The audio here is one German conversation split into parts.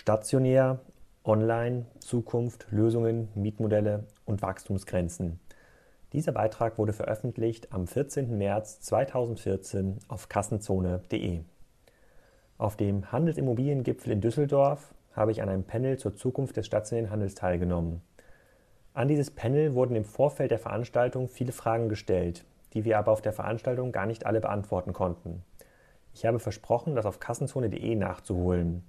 Stationär, Online, Zukunft, Lösungen, Mietmodelle und Wachstumsgrenzen. Dieser Beitrag wurde veröffentlicht am 14. März 2014 auf kassenzone.de. Auf dem Handelsimmobiliengipfel in Düsseldorf habe ich an einem Panel zur Zukunft des stationären Handels teilgenommen. An dieses Panel wurden im Vorfeld der Veranstaltung viele Fragen gestellt, die wir aber auf der Veranstaltung gar nicht alle beantworten konnten. Ich habe versprochen, das auf kassenzone.de nachzuholen.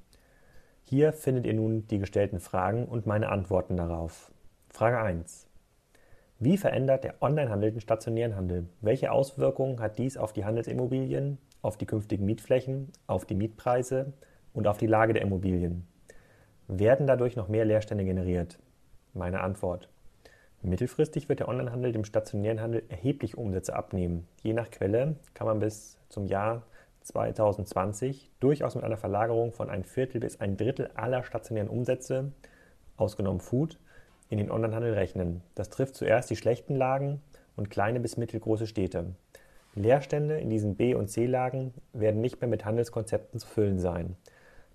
Hier findet ihr nun die gestellten Fragen und meine Antworten darauf. Frage 1. Wie verändert der Onlinehandel den stationären Handel? Welche Auswirkungen hat dies auf die Handelsimmobilien, auf die künftigen Mietflächen, auf die Mietpreise und auf die Lage der Immobilien? Werden dadurch noch mehr Leerstände generiert? Meine Antwort. Mittelfristig wird der Onlinehandel dem stationären Handel erheblich Umsätze abnehmen. Je nach Quelle kann man bis zum Jahr 2020 durchaus mit einer Verlagerung von ein Viertel bis ein Drittel aller stationären Umsätze, ausgenommen Food, in den Onlinehandel rechnen. Das trifft zuerst die schlechten Lagen und kleine bis mittelgroße Städte. Leerstände in diesen B- und C-Lagen werden nicht mehr mit Handelskonzepten zu füllen sein.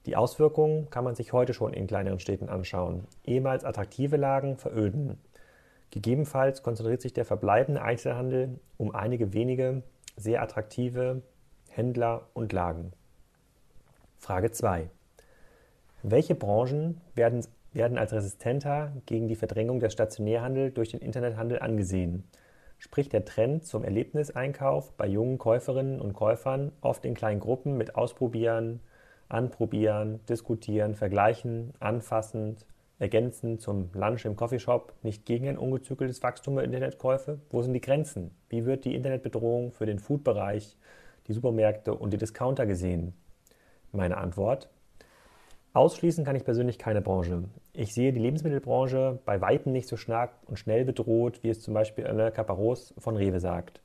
Die Auswirkungen kann man sich heute schon in kleineren Städten anschauen. Ehemals attraktive Lagen veröden. Gegebenenfalls konzentriert sich der verbleibende Einzelhandel um einige wenige sehr attraktive Händler und Lagen. Frage 2. Welche Branchen werden, werden als resistenter gegen die Verdrängung des Stationärhandels durch den Internethandel angesehen? Sprich der Trend zum Erlebniseinkauf bei jungen Käuferinnen und Käufern oft in kleinen Gruppen mit Ausprobieren, Anprobieren, Diskutieren, Vergleichen, Anfassend, ergänzend zum Lunch im Coffeeshop nicht gegen ein ungezügeltes Wachstum der Internetkäufe? Wo sind die Grenzen? Wie wird die Internetbedrohung für den Foodbereich die Supermärkte und die Discounter gesehen? Meine Antwort. Ausschließen kann ich persönlich keine Branche. Ich sehe die Lebensmittelbranche bei Weitem nicht so stark und schnell bedroht, wie es zum Beispiel Alain Caparos von Rewe sagt.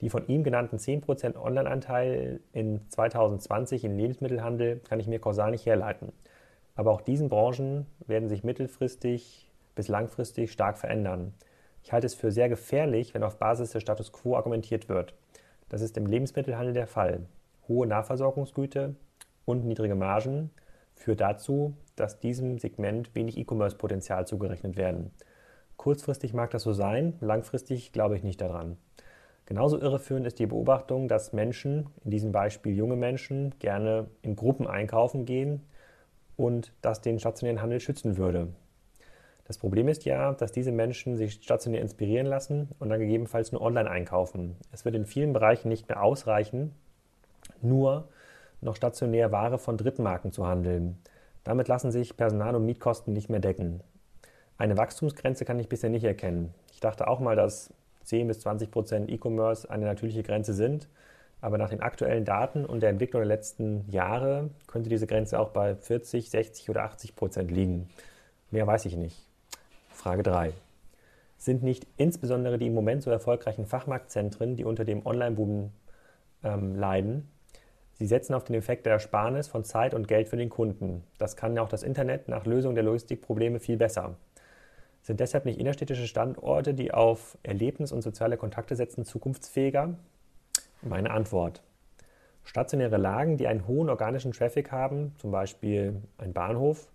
Die von ihm genannten 10% Online-Anteil in 2020 im Lebensmittelhandel kann ich mir kausal nicht herleiten. Aber auch diesen Branchen werden sich mittelfristig bis langfristig stark verändern. Ich halte es für sehr gefährlich, wenn auf Basis des Status quo argumentiert wird. Das ist im Lebensmittelhandel der Fall. Hohe Nahversorgungsgüte und niedrige Margen führt dazu, dass diesem Segment wenig E-Commerce-Potenzial zugerechnet werden. Kurzfristig mag das so sein, langfristig glaube ich nicht daran. Genauso irreführend ist die Beobachtung, dass Menschen, in diesem Beispiel junge Menschen, gerne in Gruppen einkaufen gehen und das den stationären Handel schützen würde. Das Problem ist ja, dass diese Menschen sich stationär inspirieren lassen und dann gegebenenfalls nur online einkaufen. Es wird in vielen Bereichen nicht mehr ausreichen, nur noch stationär Ware von Drittmarken zu handeln. Damit lassen sich Personal- und Mietkosten nicht mehr decken. Eine Wachstumsgrenze kann ich bisher nicht erkennen. Ich dachte auch mal, dass 10 bis 20 Prozent E-Commerce eine natürliche Grenze sind, aber nach den aktuellen Daten und der Entwicklung der letzten Jahre könnte diese Grenze auch bei 40, 60 oder 80 Prozent liegen. Mehr weiß ich nicht. Frage 3. Sind nicht insbesondere die im Moment so erfolgreichen Fachmarktzentren, die unter dem Online-Boom ähm, leiden, sie setzen auf den Effekt der Ersparnis von Zeit und Geld für den Kunden. Das kann auch das Internet nach Lösung der Logistikprobleme viel besser. Sind deshalb nicht innerstädtische Standorte, die auf Erlebnis und soziale Kontakte setzen, zukunftsfähiger? Meine Antwort. Stationäre Lagen, die einen hohen organischen Traffic haben, zum Beispiel ein Bahnhof,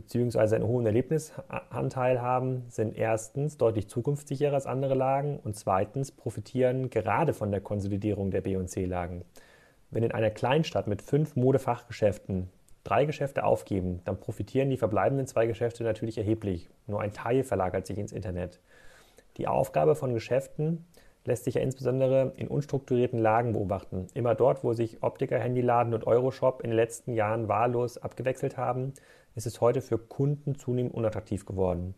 beziehungsweise einen hohen Erlebnisanteil haben, sind erstens deutlich zukunftssicherer als andere Lagen und zweitens profitieren gerade von der Konsolidierung der B- und C-Lagen. Wenn in einer Kleinstadt mit fünf Modefachgeschäften drei Geschäfte aufgeben, dann profitieren die verbleibenden zwei Geschäfte natürlich erheblich. Nur ein Teil verlagert sich ins Internet. Die Aufgabe von Geschäften lässt sich ja insbesondere in unstrukturierten Lagen beobachten. Immer dort, wo sich Optiker, Handyladen und Euroshop in den letzten Jahren wahllos abgewechselt haben, ist es heute für Kunden zunehmend unattraktiv geworden.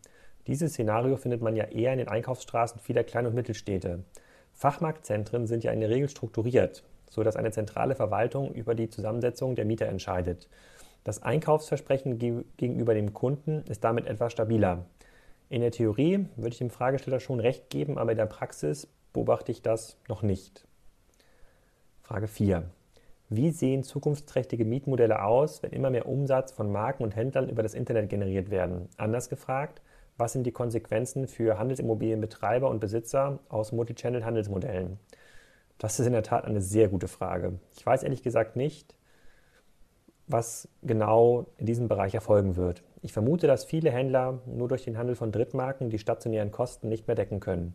Dieses Szenario findet man ja eher in den Einkaufsstraßen vieler Klein- und Mittelstädte. Fachmarktzentren sind ja in der Regel strukturiert, so dass eine zentrale Verwaltung über die Zusammensetzung der Mieter entscheidet. Das Einkaufsversprechen gegenüber dem Kunden ist damit etwas stabiler. In der Theorie würde ich dem Fragesteller schon recht geben, aber in der Praxis beobachte ich das noch nicht. Frage 4. Wie sehen zukunftsträchtige Mietmodelle aus, wenn immer mehr Umsatz von Marken und Händlern über das Internet generiert werden? Anders gefragt, was sind die Konsequenzen für Handelsimmobilienbetreiber und Besitzer aus Multichannel-Handelsmodellen? Das ist in der Tat eine sehr gute Frage. Ich weiß ehrlich gesagt nicht, was genau in diesem Bereich erfolgen wird. Ich vermute, dass viele Händler nur durch den Handel von Drittmarken die stationären Kosten nicht mehr decken können.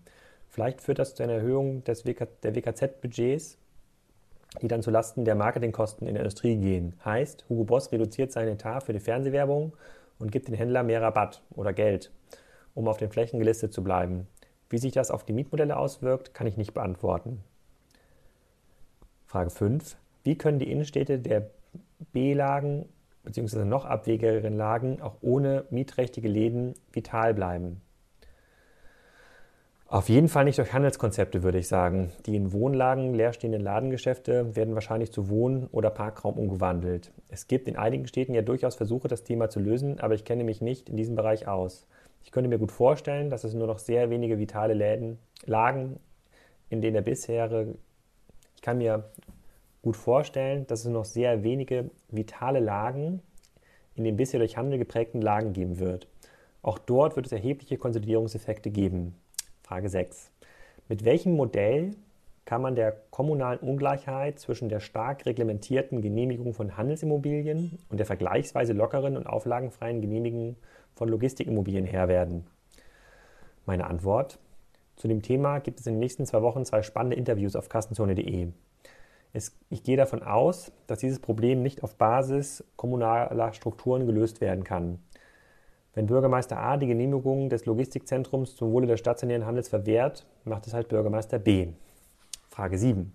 Vielleicht führt das zu einer Erhöhung des WK der WKZ-Budgets, die dann zulasten der Marketingkosten in der Industrie gehen. Heißt, Hugo Boss reduziert seinen Etat für die Fernsehwerbung und gibt den Händler mehr Rabatt oder Geld, um auf den Flächen gelistet zu bleiben. Wie sich das auf die Mietmodelle auswirkt, kann ich nicht beantworten. Frage 5. Wie können die Innenstädte der B-Lagen bzw. noch abwegigeren Lagen auch ohne mieträchtige Läden vital bleiben? Auf jeden Fall nicht durch Handelskonzepte, würde ich sagen. Die in Wohnlagen leerstehenden Ladengeschäfte werden wahrscheinlich zu Wohn- oder Parkraum umgewandelt. Es gibt in einigen Städten ja durchaus Versuche, das Thema zu lösen, aber ich kenne mich nicht in diesem Bereich aus. Ich könnte mir gut vorstellen, dass es nur noch sehr wenige vitale Läden, Lagen, in denen der bisherige, ich kann mir gut vorstellen, dass es noch sehr wenige vitale Lagen in den bisher durch Handel geprägten Lagen geben wird. Auch dort wird es erhebliche Konsolidierungseffekte geben. Frage 6. Mit welchem Modell kann man der kommunalen Ungleichheit zwischen der stark reglementierten Genehmigung von Handelsimmobilien und der vergleichsweise lockeren und auflagenfreien Genehmigung von Logistikimmobilien Herr werden? Meine Antwort. Zu dem Thema gibt es in den nächsten zwei Wochen zwei spannende Interviews auf kassenzone.de. Ich gehe davon aus, dass dieses Problem nicht auf Basis kommunaler Strukturen gelöst werden kann. Wenn Bürgermeister A die Genehmigung des Logistikzentrums zum Wohle des stationären Handels verwehrt, macht es halt Bürgermeister B. Frage 7.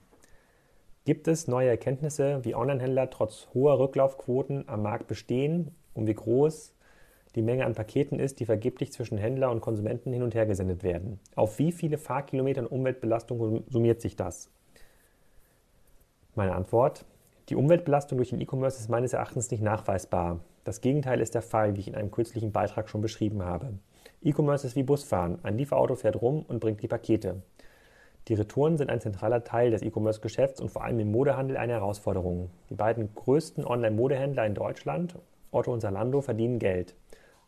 Gibt es neue Erkenntnisse, wie Onlinehändler trotz hoher Rücklaufquoten am Markt bestehen und wie groß die Menge an Paketen ist, die vergeblich zwischen Händler und Konsumenten hin und her gesendet werden? Auf wie viele Fahrkilometer Umweltbelastung summiert sich das? Meine Antwort. Die Umweltbelastung durch den E-Commerce ist meines Erachtens nicht nachweisbar. Das Gegenteil ist der Fall, wie ich in einem kürzlichen Beitrag schon beschrieben habe. E-Commerce ist wie Busfahren. Ein Lieferauto fährt rum und bringt die Pakete. Die Retouren sind ein zentraler Teil des E-Commerce-Geschäfts und vor allem im Modehandel eine Herausforderung. Die beiden größten Online-Modehändler in Deutschland, Otto und Salando, verdienen Geld.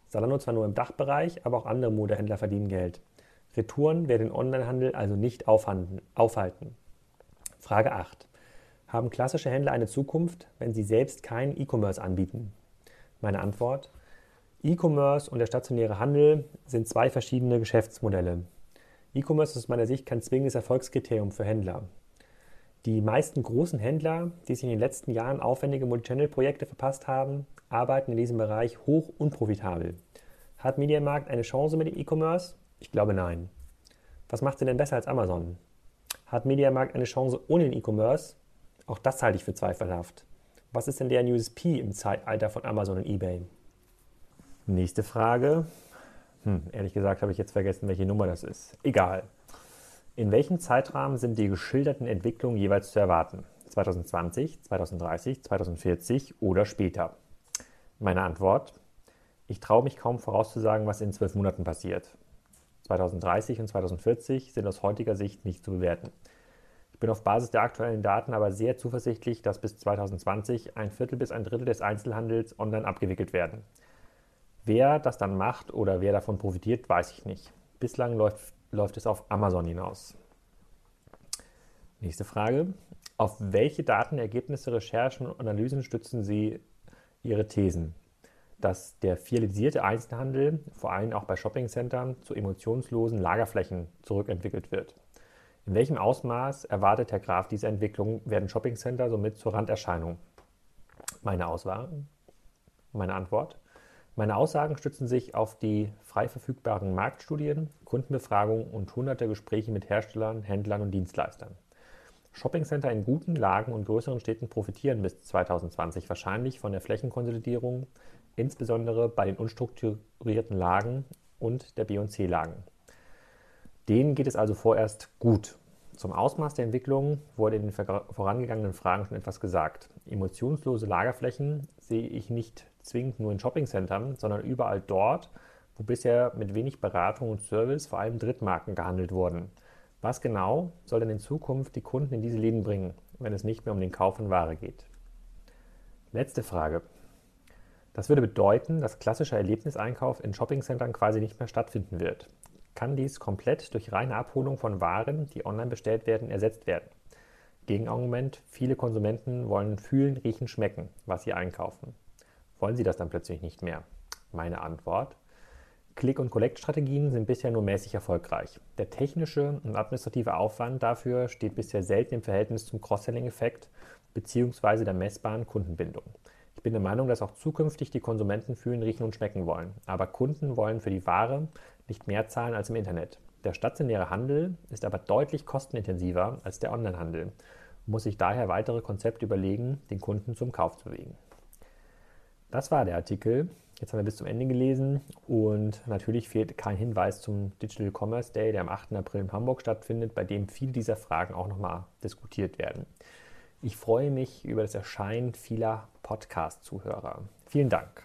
Salando zwar nur im Dachbereich, aber auch andere Modehändler verdienen Geld. Retouren werden den Onlinehandel also nicht aufhalten. Frage 8. Haben klassische Händler eine Zukunft, wenn sie selbst keinen E-Commerce anbieten? Meine Antwort. E-Commerce und der stationäre Handel sind zwei verschiedene Geschäftsmodelle. E-Commerce ist aus meiner Sicht kein zwingendes Erfolgskriterium für Händler. Die meisten großen Händler, die sich in den letzten Jahren aufwendige Multichannel-Projekte verpasst haben, arbeiten in diesem Bereich hoch unprofitabel. Hat Mediamarkt eine Chance mit dem E-Commerce? Ich glaube nein. Was macht sie denn besser als Amazon? Hat Mediamarkt eine Chance ohne den E-Commerce? Auch das halte ich für zweifelhaft. Was ist denn der USP im Zeitalter von Amazon und eBay? Nächste Frage. Hm, ehrlich gesagt habe ich jetzt vergessen, welche Nummer das ist. Egal. In welchem Zeitrahmen sind die geschilderten Entwicklungen jeweils zu erwarten? 2020, 2030, 2040 oder später? Meine Antwort. Ich traue mich kaum vorauszusagen, was in zwölf Monaten passiert. 2030 und 2040 sind aus heutiger Sicht nicht zu bewerten. Bin auf Basis der aktuellen Daten aber sehr zuversichtlich, dass bis 2020 ein Viertel bis ein Drittel des Einzelhandels online abgewickelt werden. Wer das dann macht oder wer davon profitiert, weiß ich nicht. Bislang läuft, läuft es auf Amazon hinaus. Nächste Frage. Auf welche Daten, Ergebnisse, Recherchen und Analysen stützen Sie Ihre Thesen? Dass der fialisierte Einzelhandel, vor allem auch bei Shoppingcentern, zu emotionslosen Lagerflächen zurückentwickelt wird. In welchem Ausmaß erwartet Herr Graf diese Entwicklung? Werden Shoppingcenter somit zur Randerscheinung? Meine Auswahl, meine Antwort. Meine Aussagen stützen sich auf die frei verfügbaren Marktstudien, Kundenbefragungen und hunderte Gespräche mit Herstellern, Händlern und Dienstleistern. Shoppingcenter in guten Lagen und größeren Städten profitieren bis 2020 wahrscheinlich von der Flächenkonsolidierung, insbesondere bei den unstrukturierten Lagen und der B- und C-Lagen. Denen geht es also vorerst gut. Zum Ausmaß der Entwicklung wurde in den vorangegangenen Fragen schon etwas gesagt. Emotionslose Lagerflächen sehe ich nicht zwingend nur in Shoppingcentern, sondern überall dort, wo bisher mit wenig Beratung und Service vor allem Drittmarken gehandelt wurden. Was genau soll denn in Zukunft die Kunden in diese Läden bringen, wenn es nicht mehr um den Kauf von Ware geht? Letzte Frage. Das würde bedeuten, dass klassischer Erlebniseinkauf in Shoppingcentern quasi nicht mehr stattfinden wird kann dies komplett durch reine Abholung von Waren, die online bestellt werden, ersetzt werden. Gegenargument, viele Konsumenten wollen fühlen, riechen, schmecken, was sie einkaufen. Wollen sie das dann plötzlich nicht mehr? Meine Antwort, Click- und Collect-Strategien sind bisher nur mäßig erfolgreich. Der technische und administrative Aufwand dafür steht bisher selten im Verhältnis zum Cross-Selling-Effekt bzw. der messbaren Kundenbindung. Ich bin der Meinung, dass auch zukünftig die Konsumenten fühlen, riechen und schmecken wollen. Aber Kunden wollen für die Ware nicht mehr zahlen als im Internet. Der stationäre Handel ist aber deutlich kostenintensiver als der Onlinehandel und muss sich daher weitere Konzepte überlegen, den Kunden zum Kauf zu bewegen. Das war der Artikel. Jetzt haben wir bis zum Ende gelesen und natürlich fehlt kein Hinweis zum Digital Commerce Day, der am 8. April in Hamburg stattfindet, bei dem viele dieser Fragen auch nochmal diskutiert werden. Ich freue mich über das Erscheinen vieler Podcast-Zuhörer. Vielen Dank.